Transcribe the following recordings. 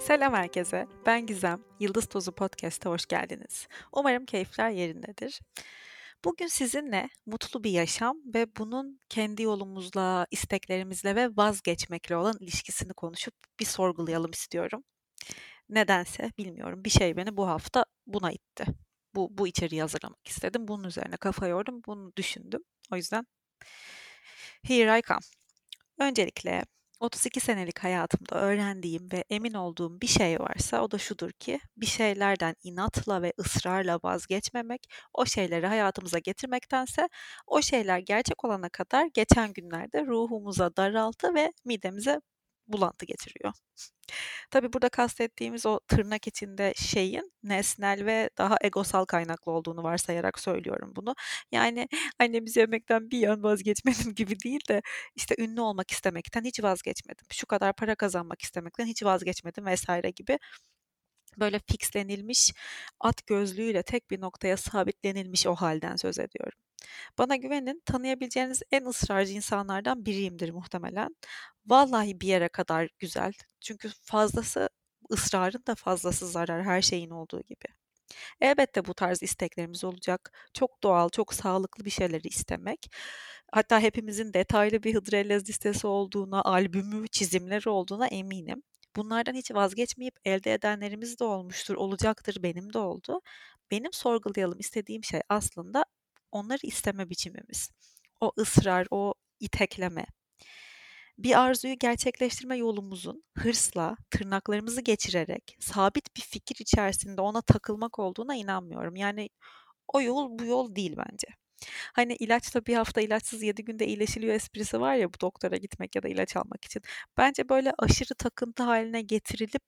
Selam herkese. Ben Gizem. Yıldız Tozu Podcast'a hoş geldiniz. Umarım keyifler yerindedir. Bugün sizinle mutlu bir yaşam ve bunun kendi yolumuzla, isteklerimizle ve vazgeçmekle olan ilişkisini konuşup bir sorgulayalım istiyorum. Nedense bilmiyorum bir şey beni bu hafta buna itti. Bu, bu içeriği hazırlamak istedim. Bunun üzerine kafa yordum, bunu düşündüm. O yüzden here I come. Öncelikle 32 senelik hayatımda öğrendiğim ve emin olduğum bir şey varsa o da şudur ki bir şeylerden inatla ve ısrarla vazgeçmemek, o şeyleri hayatımıza getirmektense o şeyler gerçek olana kadar geçen günlerde ruhumuza daraltı ve midemize bulantı getiriyor. Tabii burada kastettiğimiz o tırnak içinde şeyin nesnel ve daha egosal kaynaklı olduğunu varsayarak söylüyorum bunu. Yani annemizi yemekten bir an vazgeçmedim gibi değil de işte ünlü olmak istemekten hiç vazgeçmedim. Şu kadar para kazanmak istemekten hiç vazgeçmedim vesaire gibi böyle fixlenilmiş at gözlüğüyle tek bir noktaya sabitlenilmiş o halden söz ediyorum. Bana güvenin tanıyabileceğiniz en ısrarcı insanlardan biriyimdir muhtemelen. Vallahi bir yere kadar güzel. Çünkü fazlası ısrarın da fazlası zarar her şeyin olduğu gibi. Elbette bu tarz isteklerimiz olacak. Çok doğal, çok sağlıklı bir şeyleri istemek. Hatta hepimizin detaylı bir Hıdrellez listesi olduğuna, albümü, çizimleri olduğuna eminim. Bunlardan hiç vazgeçmeyip elde edenlerimiz de olmuştur, olacaktır, benim de oldu. Benim sorgulayalım istediğim şey aslında onları isteme biçimimiz. O ısrar, o itekleme. Bir arzuyu gerçekleştirme yolumuzun hırsla, tırnaklarımızı geçirerek, sabit bir fikir içerisinde ona takılmak olduğuna inanmıyorum. Yani o yol bu yol değil bence. Hani ilaçla bir hafta ilaçsız yedi günde iyileşiliyor esprisi var ya bu doktora gitmek ya da ilaç almak için. Bence böyle aşırı takıntı haline getirilip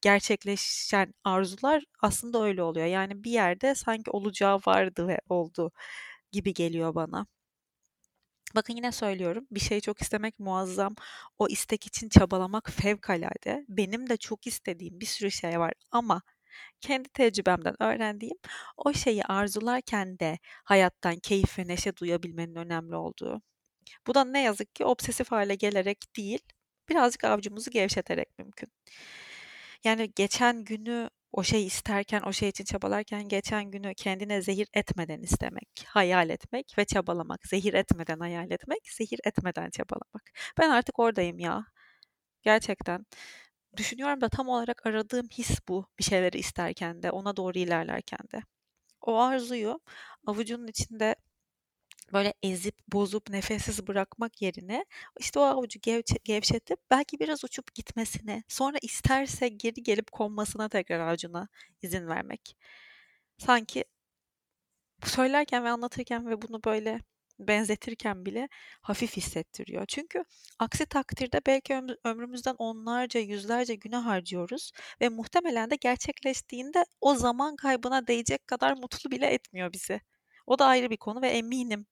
gerçekleşen arzular aslında öyle oluyor. Yani bir yerde sanki olacağı vardı ve oldu gibi geliyor bana. Bakın yine söylüyorum. Bir şeyi çok istemek muazzam. O istek için çabalamak fevkalade. Benim de çok istediğim bir sürü şey var ama kendi tecrübemden öğrendiğim o şeyi arzularken de hayattan keyif ve neşe duyabilmenin önemli olduğu. Bu da ne yazık ki obsesif hale gelerek değil, birazcık avcumuzu gevşeterek mümkün. Yani geçen günü o şeyi isterken, o şey için çabalarken geçen günü kendine zehir etmeden istemek, hayal etmek ve çabalamak. Zehir etmeden hayal etmek, zehir etmeden çabalamak. Ben artık oradayım ya. Gerçekten. Düşünüyorum da tam olarak aradığım his bu. Bir şeyleri isterken de, ona doğru ilerlerken de. O arzuyu avucunun içinde böyle ezip bozup nefessiz bırakmak yerine işte o avucu gevçe, gevşetip belki biraz uçup gitmesine sonra isterse geri gelip konmasına tekrar avucuna izin vermek. Sanki söylerken ve anlatırken ve bunu böyle benzetirken bile hafif hissettiriyor. Çünkü aksi takdirde belki ömrümüzden onlarca, yüzlerce güne harcıyoruz ve muhtemelen de gerçekleştiğinde o zaman kaybına değecek kadar mutlu bile etmiyor bizi. O da ayrı bir konu ve eminim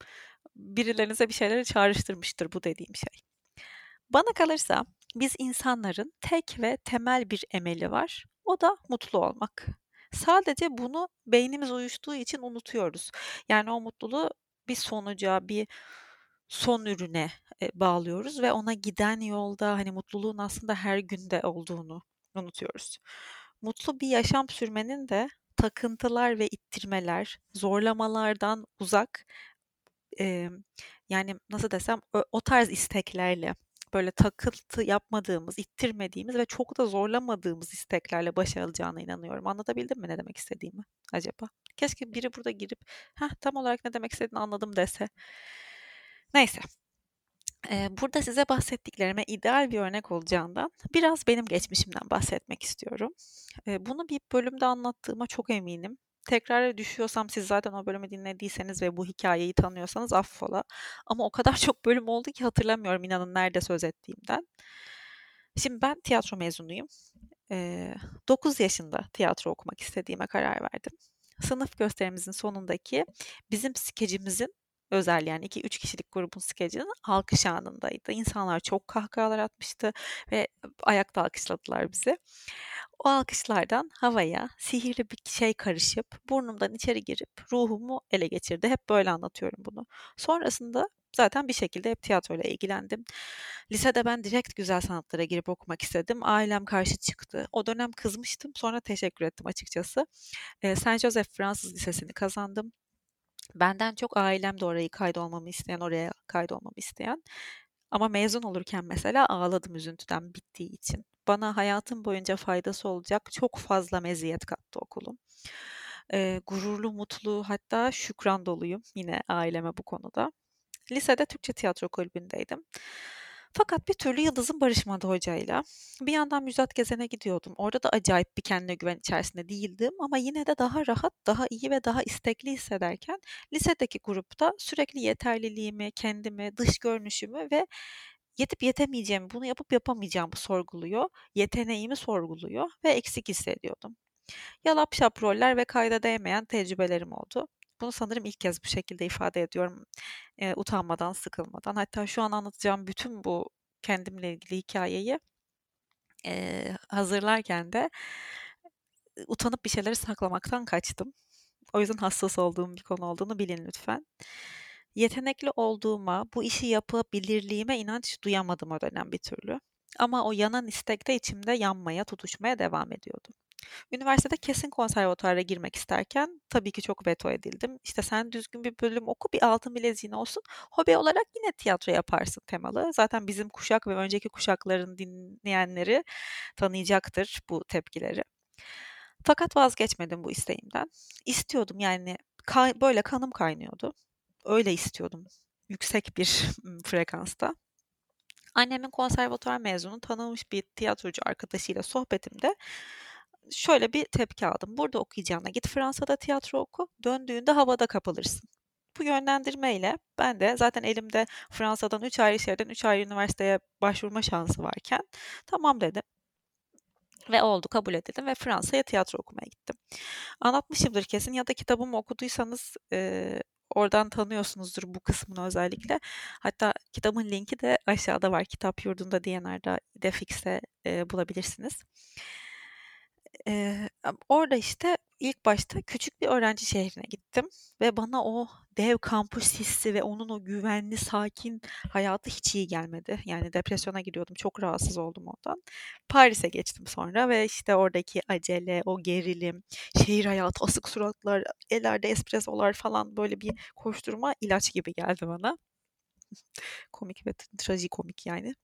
birilerinize bir şeyleri çağrıştırmıştır bu dediğim şey. Bana kalırsa biz insanların tek ve temel bir emeli var. O da mutlu olmak. Sadece bunu beynimiz uyuştuğu için unutuyoruz. Yani o mutluluğu bir sonuca, bir son ürüne e, bağlıyoruz ve ona giden yolda hani mutluluğun aslında her günde olduğunu unutuyoruz. Mutlu bir yaşam sürmenin de takıntılar ve ittirmeler, zorlamalardan uzak e, yani nasıl desem o, o tarz isteklerle böyle takıntı yapmadığımız, ittirmediğimiz ve çok da zorlamadığımız isteklerle başa alacağına inanıyorum. Anlatabildim mi ne demek istediğimi acaba? Keşke biri burada girip Heh, tam olarak ne demek istediğini anladım dese. Neyse. Burada size bahsettiklerime ideal bir örnek olacağından biraz benim geçmişimden bahsetmek istiyorum. Bunu bir bölümde anlattığıma çok eminim. Tekrar düşüyorsam siz zaten o bölümü dinlediyseniz ve bu hikayeyi tanıyorsanız affola. Ama o kadar çok bölüm oldu ki hatırlamıyorum inanın nerede söz ettiğimden. Şimdi ben tiyatro mezunuyum. Ee, 9 yaşında tiyatro okumak istediğime karar verdim. Sınıf gösterimizin sonundaki bizim skecimizin özel yani 2-3 kişilik grubun skecinin alkış anındaydı. İnsanlar çok kahkahalar atmıştı ve ayakta alkışladılar bizi. O alkışlardan havaya sihirli bir şey karışıp burnumdan içeri girip ruhumu ele geçirdi. Hep böyle anlatıyorum bunu. Sonrasında Zaten bir şekilde hep tiyatroyla ilgilendim. Lisede ben direkt güzel sanatlara girip okumak istedim. Ailem karşı çıktı. O dönem kızmıştım. Sonra teşekkür ettim açıkçası. E, Saint Joseph Fransız Lisesi'ni kazandım. Benden çok ailem de orayı kaydolmamı isteyen, oraya kaydolmamı isteyen. Ama mezun olurken mesela ağladım üzüntüden bittiği için. Bana hayatım boyunca faydası olacak çok fazla meziyet kattı okulum. Ee, gururlu, mutlu hatta şükran doluyum yine aileme bu konuda. Lisede Türkçe tiyatro kulübündeydim. Fakat bir türlü yıldızım barışmadı hocayla. Bir yandan Müjdat Gezen'e gidiyordum. Orada da acayip bir kendine güven içerisinde değildim ama yine de daha rahat, daha iyi ve daha istekli hissederken lisedeki grupta sürekli yeterliliğimi, kendimi, dış görünüşümü ve yetip yetemeyeceğimi, bunu yapıp yapamayacağımı sorguluyor, yeteneğimi sorguluyor ve eksik hissediyordum. Yalap şap roller ve kayda değmeyen tecrübelerim oldu. Bunu sanırım ilk kez bu şekilde ifade ediyorum. E, utanmadan, sıkılmadan. Hatta şu an anlatacağım bütün bu kendimle ilgili hikayeyi e, hazırlarken de utanıp bir şeyleri saklamaktan kaçtım. O yüzden hassas olduğum bir konu olduğunu bilin lütfen. Yetenekli olduğuma, bu işi yapabilirliğime inanç duyamadım o dönem bir türlü. Ama o yanan istek de içimde yanmaya, tutuşmaya devam ediyordu. Üniversitede kesin konservatuara girmek isterken tabii ki çok veto edildim. İşte sen düzgün bir bölüm oku, bir altın bileziğin olsun. Hobi olarak yine tiyatro yaparsın temalı. Zaten bizim kuşak ve önceki kuşakların dinleyenleri tanıyacaktır bu tepkileri. Fakat vazgeçmedim bu isteğimden. İstiyordum yani böyle kanım kaynıyordu. Öyle istiyordum. Yüksek bir frekansta. Annemin konservatuar mezunu tanınmış bir tiyatrocu arkadaşıyla sohbetimde şöyle bir tepki aldım. Burada okuyacağına git Fransa'da tiyatro oku, döndüğünde havada kapılırsın. Bu yönlendirmeyle ben de zaten elimde Fransa'dan 3 ayrı şehirden 3 ayrı üniversiteye başvurma şansı varken tamam dedim. Ve oldu kabul edildim ve Fransa'ya tiyatro okumaya gittim. Anlatmışımdır kesin ya da kitabımı okuduysanız e, oradan tanıyorsunuzdur bu kısmını özellikle. Hatta kitabın linki de aşağıda var. Kitap yurdunda DNR'da Defix'te e, bulabilirsiniz. Eee, orada, işte, ilk başta küçük bir öğrenci şehrine gittim ve bana o dev kampüs hissi ve onun o güvenli, sakin hayatı hiç iyi gelmedi. Yani depresyona giriyordum, çok rahatsız oldum ondan. Paris'e geçtim sonra ve, işte, oradaki acele, o gerilim, şehir hayatı, asık suratlar, ellerde espressolar falan böyle bir koşturma ilaç gibi geldi bana. Komik ve trajikomik yani.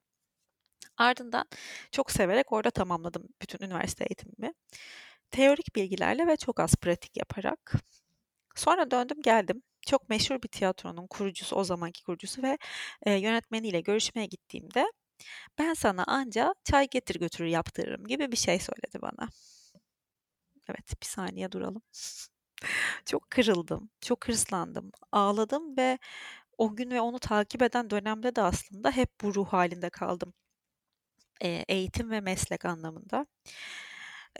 Ardından çok severek orada tamamladım bütün üniversite eğitimimi. Teorik bilgilerle ve çok az pratik yaparak. Sonra döndüm geldim. Çok meşhur bir tiyatronun kurucusu, o zamanki kurucusu ve e, yönetmeniyle görüşmeye gittiğimde ben sana anca çay getir götürür yaptırırım gibi bir şey söyledi bana. Evet bir saniye duralım. çok kırıldım, çok hırslandım, ağladım ve o gün ve onu takip eden dönemde de aslında hep bu ruh halinde kaldım eğitim ve meslek anlamında.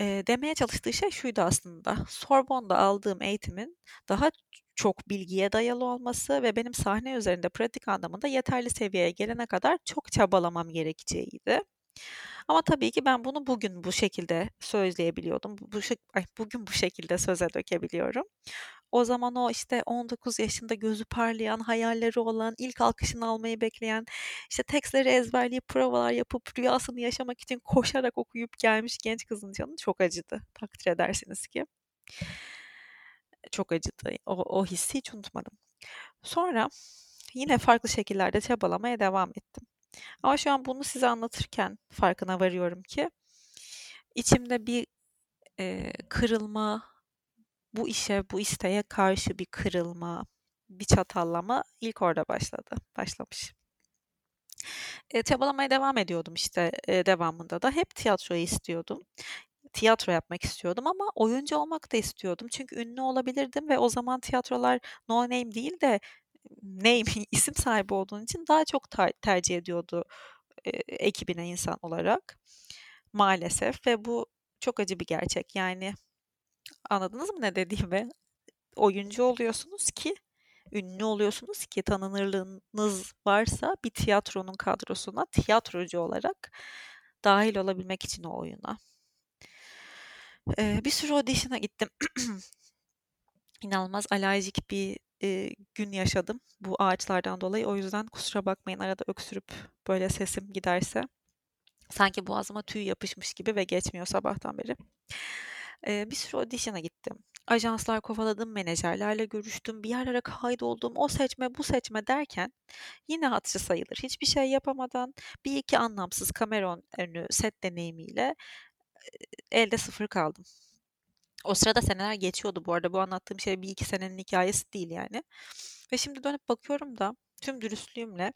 demeye çalıştığı şey şuydu aslında. Sorbonne'da aldığım eğitimin daha çok bilgiye dayalı olması ve benim sahne üzerinde pratik anlamında yeterli seviyeye gelene kadar çok çabalamam gerekeceğiydi. Ama tabii ki ben bunu bugün bu şekilde sözleyebiliyordum. Bu, bu ay, bugün bu şekilde söze dökebiliyorum. O zaman o işte 19 yaşında gözü parlayan, hayalleri olan, ilk alkışını almayı bekleyen, işte tekstleri ezberleyip provalar yapıp rüyasını yaşamak için koşarak okuyup gelmiş genç kızın canı çok acıdı. Takdir edersiniz ki. Çok acıdı. O, o hissi hiç unutmadım. Sonra yine farklı şekillerde çabalamaya devam ettim. Ama şu an bunu size anlatırken farkına varıyorum ki içimde bir e, kırılma, bu işe, bu isteğe karşı bir kırılma, bir çatallama ilk orada başladı, başlamış. E, çabalamaya devam ediyordum işte e, devamında da. Hep tiyatroyu istiyordum. Tiyatro yapmak istiyordum ama oyuncu olmak da istiyordum. Çünkü ünlü olabilirdim ve o zaman tiyatrolar no name değil de name, isim sahibi olduğun için daha çok ter- tercih ediyordu e, ekibine insan olarak. Maalesef ve bu çok acı bir gerçek. Yani Anladınız mı ne dediğimi? Oyuncu oluyorsunuz ki, ünlü oluyorsunuz ki tanınırlığınız varsa bir tiyatronun kadrosuna tiyatrocu olarak dahil olabilmek için o oyuna. Ee, bir sürü audition'a gittim. İnanılmaz alerjik bir e, gün yaşadım bu ağaçlardan dolayı. O yüzden kusura bakmayın arada öksürüp böyle sesim giderse. Sanki boğazıma tüy yapışmış gibi ve geçmiyor sabahtan beri. E, bir sürü audition'a gittim. Ajanslar kovaladım, menajerlerle görüştüm, bir yerlere kaydoldum, o seçme bu seçme derken yine hatırı sayılır. Hiçbir şey yapamadan bir iki anlamsız kamera önü set deneyimiyle elde sıfır kaldım. O sırada seneler geçiyordu bu arada. Bu anlattığım şey bir iki senenin hikayesi değil yani. Ve şimdi dönüp bakıyorum da tüm dürüstlüğümle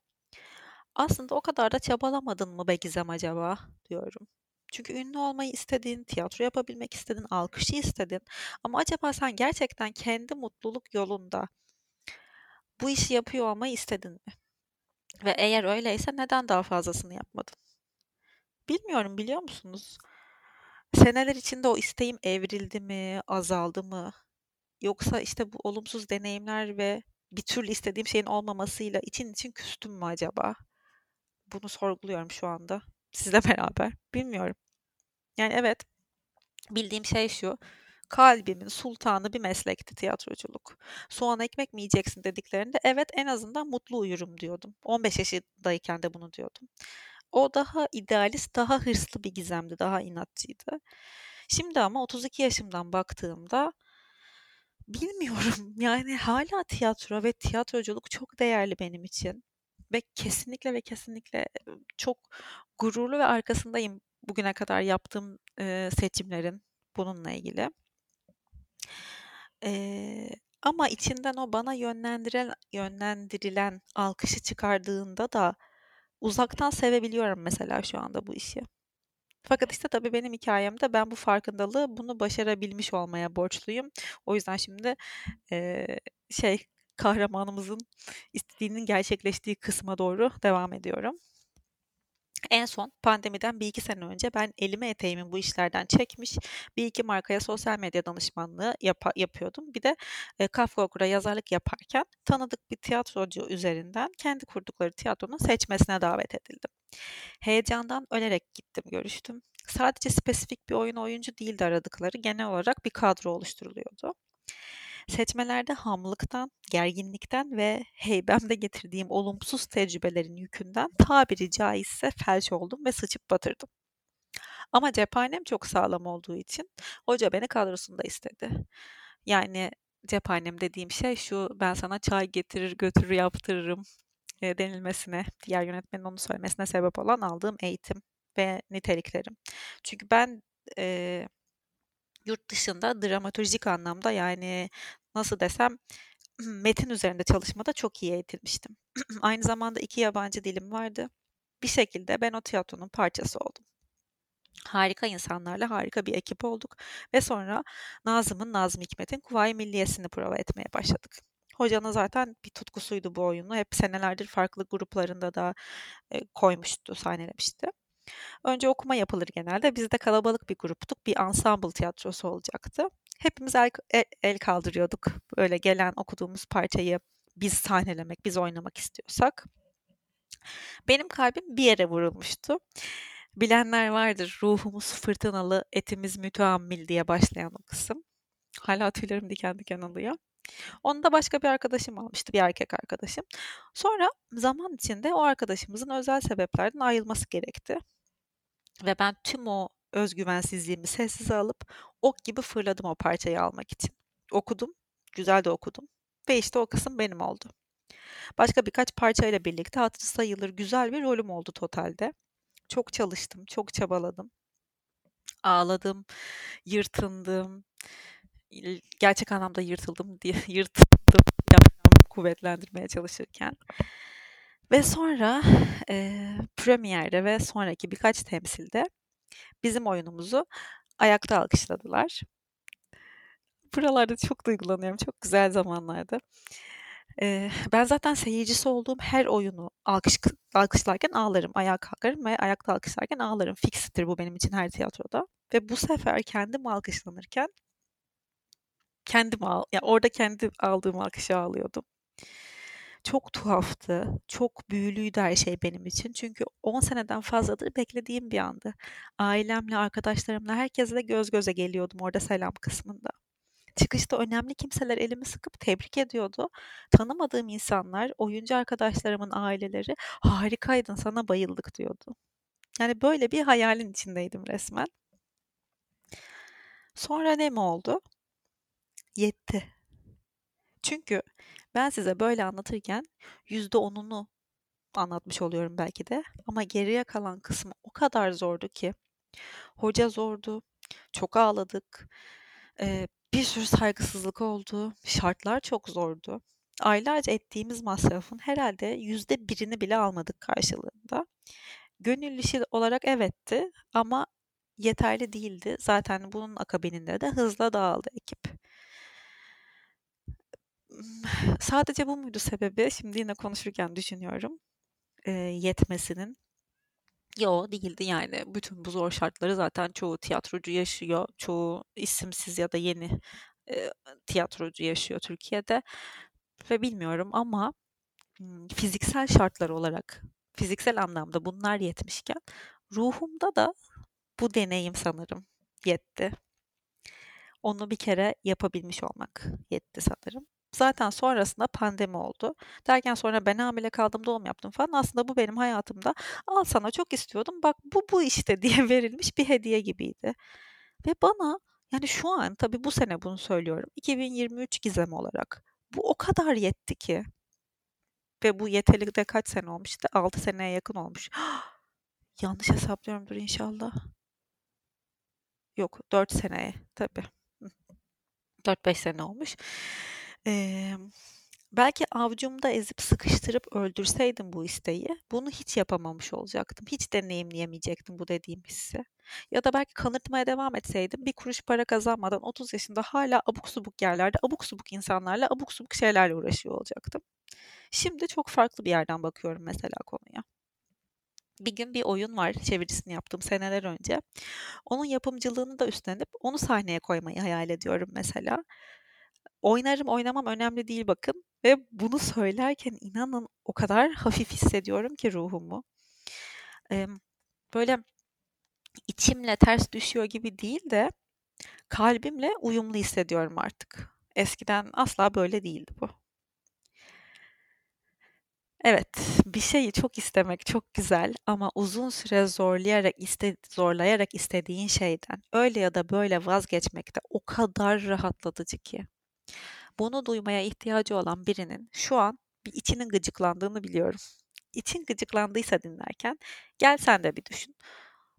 aslında o kadar da çabalamadın mı be Gizem acaba diyorum. Çünkü ünlü olmayı istedin, tiyatro yapabilmek istedin, alkışı istedin. Ama acaba sen gerçekten kendi mutluluk yolunda bu işi yapıyor olmayı istedin mi? Ve eğer öyleyse neden daha fazlasını yapmadın? Bilmiyorum biliyor musunuz? Seneler içinde o isteğim evrildi mi, azaldı mı? Yoksa işte bu olumsuz deneyimler ve bir türlü istediğim şeyin olmamasıyla için için küstüm mü acaba? Bunu sorguluyorum şu anda sizle beraber. Bilmiyorum. Yani evet bildiğim şey şu. Kalbimin sultanı bir meslekti tiyatroculuk. Soğan ekmek mi yiyeceksin dediklerinde evet en azından mutlu uyurum diyordum. 15 yaşındayken de bunu diyordum. O daha idealist, daha hırslı bir gizemdi, daha inatçıydı. Şimdi ama 32 yaşımdan baktığımda bilmiyorum yani hala tiyatro ve tiyatroculuk çok değerli benim için. Ve kesinlikle ve kesinlikle çok gururlu ve arkasındayım bugüne kadar yaptığım e, seçimlerin bununla ilgili. E, ama içinden o bana yönlendiren yönlendirilen alkışı çıkardığında da uzaktan sevebiliyorum mesela şu anda bu işi. Fakat işte tabii benim hikayemde ben bu farkındalığı bunu başarabilmiş olmaya borçluyum. O yüzden şimdi e, şey kahramanımızın istediğinin gerçekleştiği kısma doğru devam ediyorum. En son pandemiden bir iki sene önce ben elime eteğimi bu işlerden çekmiş bir iki markaya sosyal medya danışmanlığı yap- yapıyordum. Bir de e, Kafka Okur'a yazarlık yaparken tanıdık bir tiyatrocu üzerinden kendi kurdukları tiyatronun seçmesine davet edildim. Heyecandan ölerek gittim görüştüm. Sadece spesifik bir oyun oyuncu değildi aradıkları genel olarak bir kadro oluşturuluyordu. Seçmelerde hamlıktan, gerginlikten ve heybemde getirdiğim olumsuz tecrübelerin yükünden tabiri caizse felç oldum ve sıçıp batırdım. Ama cephanem çok sağlam olduğu için hoca beni kadrosunda istedi. Yani cephanem dediğim şey şu ben sana çay getirir götürür yaptırırım e, denilmesine, diğer yönetmenin onu söylemesine sebep olan aldığım eğitim ve niteliklerim. Çünkü ben e, yurt dışında dramatürjik anlamda yani nasıl desem metin üzerinde çalışmada çok iyi eğitilmiştim. Aynı zamanda iki yabancı dilim vardı. Bir şekilde ben o tiyatronun parçası oldum. Harika insanlarla harika bir ekip olduk ve sonra Nazım'ın, Nazım Hikmet'in Kuvayi Milliyesini prova etmeye başladık. Hocanın zaten bir tutkusuydu bu oyunu. Hep senelerdir farklı gruplarında da e, koymuştu, sahnelemişti. Önce okuma yapılır genelde. Biz de kalabalık bir gruptuk. Bir ensemble tiyatrosu olacaktı. Hepimiz el, el, el kaldırıyorduk. Böyle gelen okuduğumuz parçayı biz sahnelemek, biz oynamak istiyorsak. Benim kalbim bir yere vurulmuştu. Bilenler vardır. Ruhumuz fırtınalı, etimiz müteammil diye başlayan o kısım. Hala tüylerim diken diken alıyor. Onu da başka bir arkadaşım almıştı, bir erkek arkadaşım. Sonra zaman içinde o arkadaşımızın özel sebeplerden ayrılması gerekti. Ve ben tüm o özgüvensizliğimi sessize alıp ok gibi fırladım o parçayı almak için. Okudum, güzel de okudum ve işte o kısım benim oldu. Başka birkaç parçayla birlikte hatırı sayılır güzel bir rolüm oldu totalde. Çok çalıştım, çok çabaladım. Ağladım, yırtındım. Gerçek anlamda yırtıldım diye yırtıldım kuvvetlendirmeye çalışırken. Ve sonra e, premierde ve sonraki birkaç temsilde bizim oyunumuzu ayakta alkışladılar. Buralarda çok duygulanıyorum. Çok güzel zamanlardı. Ee, ben zaten seyircisi olduğum her oyunu alkış, alkışlarken ağlarım. Ayağa kalkarım ve ayakta alkışlarken ağlarım. Fikstir bu benim için her tiyatroda. Ve bu sefer kendim alkışlanırken kendim ağ, yani orada kendi aldığım alkışı ağlıyordum çok tuhaftı, çok büyülüydü her şey benim için. Çünkü 10 seneden fazladır beklediğim bir andı. Ailemle, arkadaşlarımla, herkesle göz göze geliyordum orada selam kısmında. Çıkışta önemli kimseler elimi sıkıp tebrik ediyordu. Tanımadığım insanlar, oyuncu arkadaşlarımın aileleri harikaydın sana bayıldık diyordu. Yani böyle bir hayalin içindeydim resmen. Sonra ne mi oldu? Yetti. Çünkü ben size böyle anlatırken %10'unu anlatmış oluyorum belki de ama geriye kalan kısmı o kadar zordu ki. Hoca zordu, çok ağladık, ee, bir sürü saygısızlık oldu, şartlar çok zordu. Aylarca ettiğimiz masrafın herhalde yüzde birini bile almadık karşılığında. Gönüllü olarak evetti ama yeterli değildi. Zaten bunun akabininde de hızla dağıldı ekip. Sadece bu muydu sebebi? Şimdi yine konuşurken düşünüyorum. E, yetmesinin. Yo değildi yani. Bütün bu zor şartları zaten çoğu tiyatrocu yaşıyor. Çoğu isimsiz ya da yeni e, tiyatrocu yaşıyor Türkiye'de. Ve bilmiyorum ama fiziksel şartlar olarak, fiziksel anlamda bunlar yetmişken ruhumda da bu deneyim sanırım yetti. Onu bir kere yapabilmiş olmak yetti sanırım. Zaten sonrasında pandemi oldu. Derken sonra ben hamile kaldım, doğum yaptım falan. Aslında bu benim hayatımda al sana çok istiyordum. Bak bu bu işte diye verilmiş bir hediye gibiydi. Ve bana yani şu an tabii bu sene bunu söylüyorum. 2023 gizem olarak. Bu o kadar yetti ki. Ve bu yeterli kaç sene olmuştu? 6 seneye yakın olmuş. Yanlış hesaplıyorumdur inşallah. Yok 4 seneye tabii. 4-5 sene olmuş. Ee, belki avcumda ezip sıkıştırıp öldürseydim bu isteği, bunu hiç yapamamış olacaktım. Hiç deneyimleyemeyecektim bu dediğim hissi. Ya da belki kanırtmaya devam etseydim bir kuruş para kazanmadan 30 yaşında hala abuk subuk yerlerde abuk subuk insanlarla abuk subuk şeylerle uğraşıyor olacaktım. Şimdi çok farklı bir yerden bakıyorum mesela konuya. Bir gün bir oyun var çevirisini yaptım seneler önce. Onun yapımcılığını da üstlenip onu sahneye koymayı hayal ediyorum mesela. Oynarım oynamam önemli değil bakın ve bunu söylerken inanın o kadar hafif hissediyorum ki ruhumu. Ee, böyle içimle ters düşüyor gibi değil de kalbimle uyumlu hissediyorum artık. Eskiden asla böyle değildi bu. Evet, bir şeyi çok istemek çok güzel ama uzun süre zorlayarak iste zorlayarak istediğin şeyden öyle ya da böyle vazgeçmek de o kadar rahatlatıcı ki. Bunu duymaya ihtiyacı olan birinin şu an bir içinin gıcıklandığını biliyorum. İçin gıcıklandıysa dinlerken gel sen de bir düşün.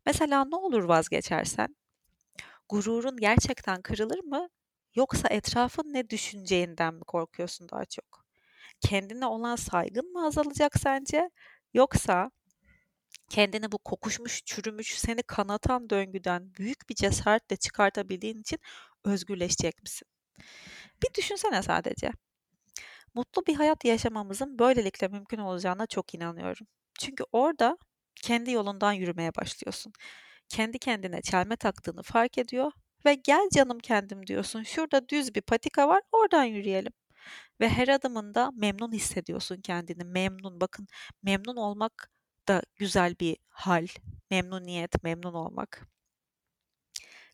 Mesela ne olur vazgeçersen? Gururun gerçekten kırılır mı? Yoksa etrafın ne düşüneceğinden mi korkuyorsun daha çok? kendine olan saygın mı azalacak sence? Yoksa kendini bu kokuşmuş, çürümüş, seni kanatan döngüden büyük bir cesaretle çıkartabildiğin için özgürleşecek misin? Bir düşünsene sadece. Mutlu bir hayat yaşamamızın böylelikle mümkün olacağına çok inanıyorum. Çünkü orada kendi yolundan yürümeye başlıyorsun. Kendi kendine çelme taktığını fark ediyor ve gel canım kendim diyorsun. Şurada düz bir patika var, oradan yürüyelim. Ve her adımında memnun hissediyorsun kendini. Memnun. Bakın memnun olmak da güzel bir hal. Memnuniyet, memnun olmak.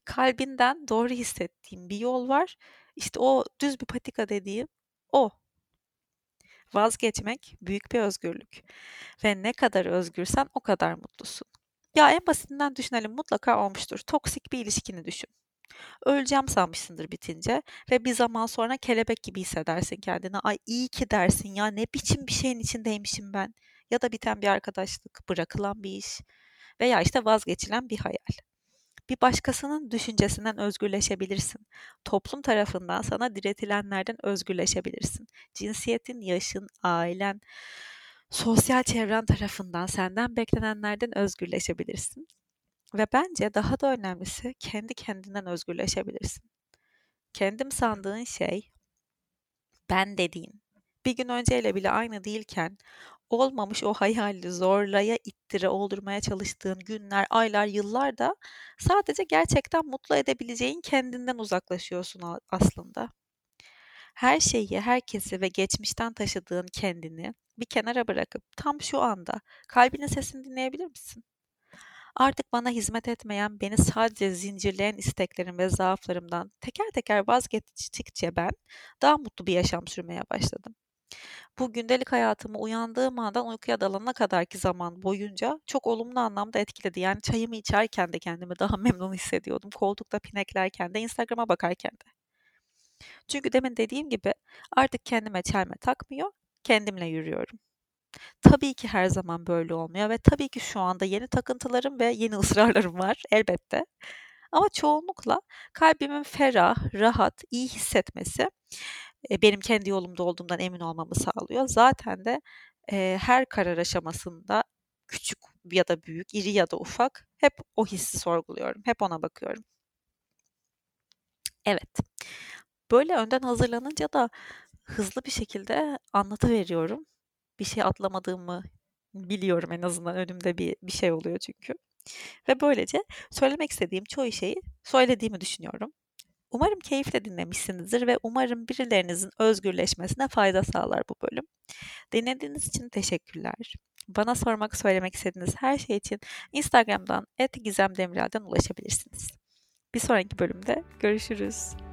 Kalbinden doğru hissettiğim bir yol var. İşte o düz bir patika dediğim o. Vazgeçmek büyük bir özgürlük. Ve ne kadar özgürsen o kadar mutlusun. Ya en basitinden düşünelim mutlaka olmuştur. Toksik bir ilişkini düşün. Öleceğim sanmışsındır bitince ve bir zaman sonra kelebek gibi hissedersin kendini. Ay iyi ki dersin ya ne biçim bir şeyin içindeymişim ben. Ya da biten bir arkadaşlık, bırakılan bir iş veya işte vazgeçilen bir hayal. Bir başkasının düşüncesinden özgürleşebilirsin. Toplum tarafından sana diretilenlerden özgürleşebilirsin. Cinsiyetin, yaşın, ailen, sosyal çevren tarafından senden beklenenlerden özgürleşebilirsin. Ve bence daha da önemlisi kendi kendinden özgürleşebilirsin. Kendim sandığın şey ben dediğin bir gün önceyle bile aynı değilken olmamış o hayali zorlaya ittire oldurmaya çalıştığın günler, aylar, yıllar da sadece gerçekten mutlu edebileceğin kendinden uzaklaşıyorsun aslında. Her şeyi, herkesi ve geçmişten taşıdığın kendini bir kenara bırakıp tam şu anda kalbinin sesini dinleyebilir misin? Artık bana hizmet etmeyen, beni sadece zincirleyen isteklerim ve zaaflarımdan teker teker vazgeçtikçe ben daha mutlu bir yaşam sürmeye başladım. Bu gündelik hayatımı uyandığım andan uykuya dalana kadarki zaman boyunca çok olumlu anlamda etkiledi. Yani çayımı içerken de kendimi daha memnun hissediyordum. Koltukta pineklerken de, Instagram'a bakarken de. Çünkü demin dediğim gibi artık kendime çelme takmıyor, kendimle yürüyorum. Tabii ki her zaman böyle olmuyor ve tabii ki şu anda yeni takıntılarım ve yeni ısrarlarım var elbette. Ama çoğunlukla kalbimin ferah, rahat, iyi hissetmesi benim kendi yolumda olduğumdan emin olmamı sağlıyor. Zaten de e, her karar aşamasında küçük ya da büyük, iri ya da ufak hep o hissi sorguluyorum. Hep ona bakıyorum. Evet. Böyle önden hazırlanınca da hızlı bir şekilde anlatıveriyorum. Bir şey atlamadığımı biliyorum en azından önümde bir, bir şey oluyor çünkü. Ve böylece söylemek istediğim çoğu şeyi söylediğimi düşünüyorum. Umarım keyifle dinlemişsinizdir ve umarım birilerinizin özgürleşmesine fayda sağlar bu bölüm. Dinlediğiniz için teşekkürler. Bana sormak, söylemek istediğiniz her şey için Instagram'dan @gizemdemirel'den ulaşabilirsiniz. Bir sonraki bölümde görüşürüz.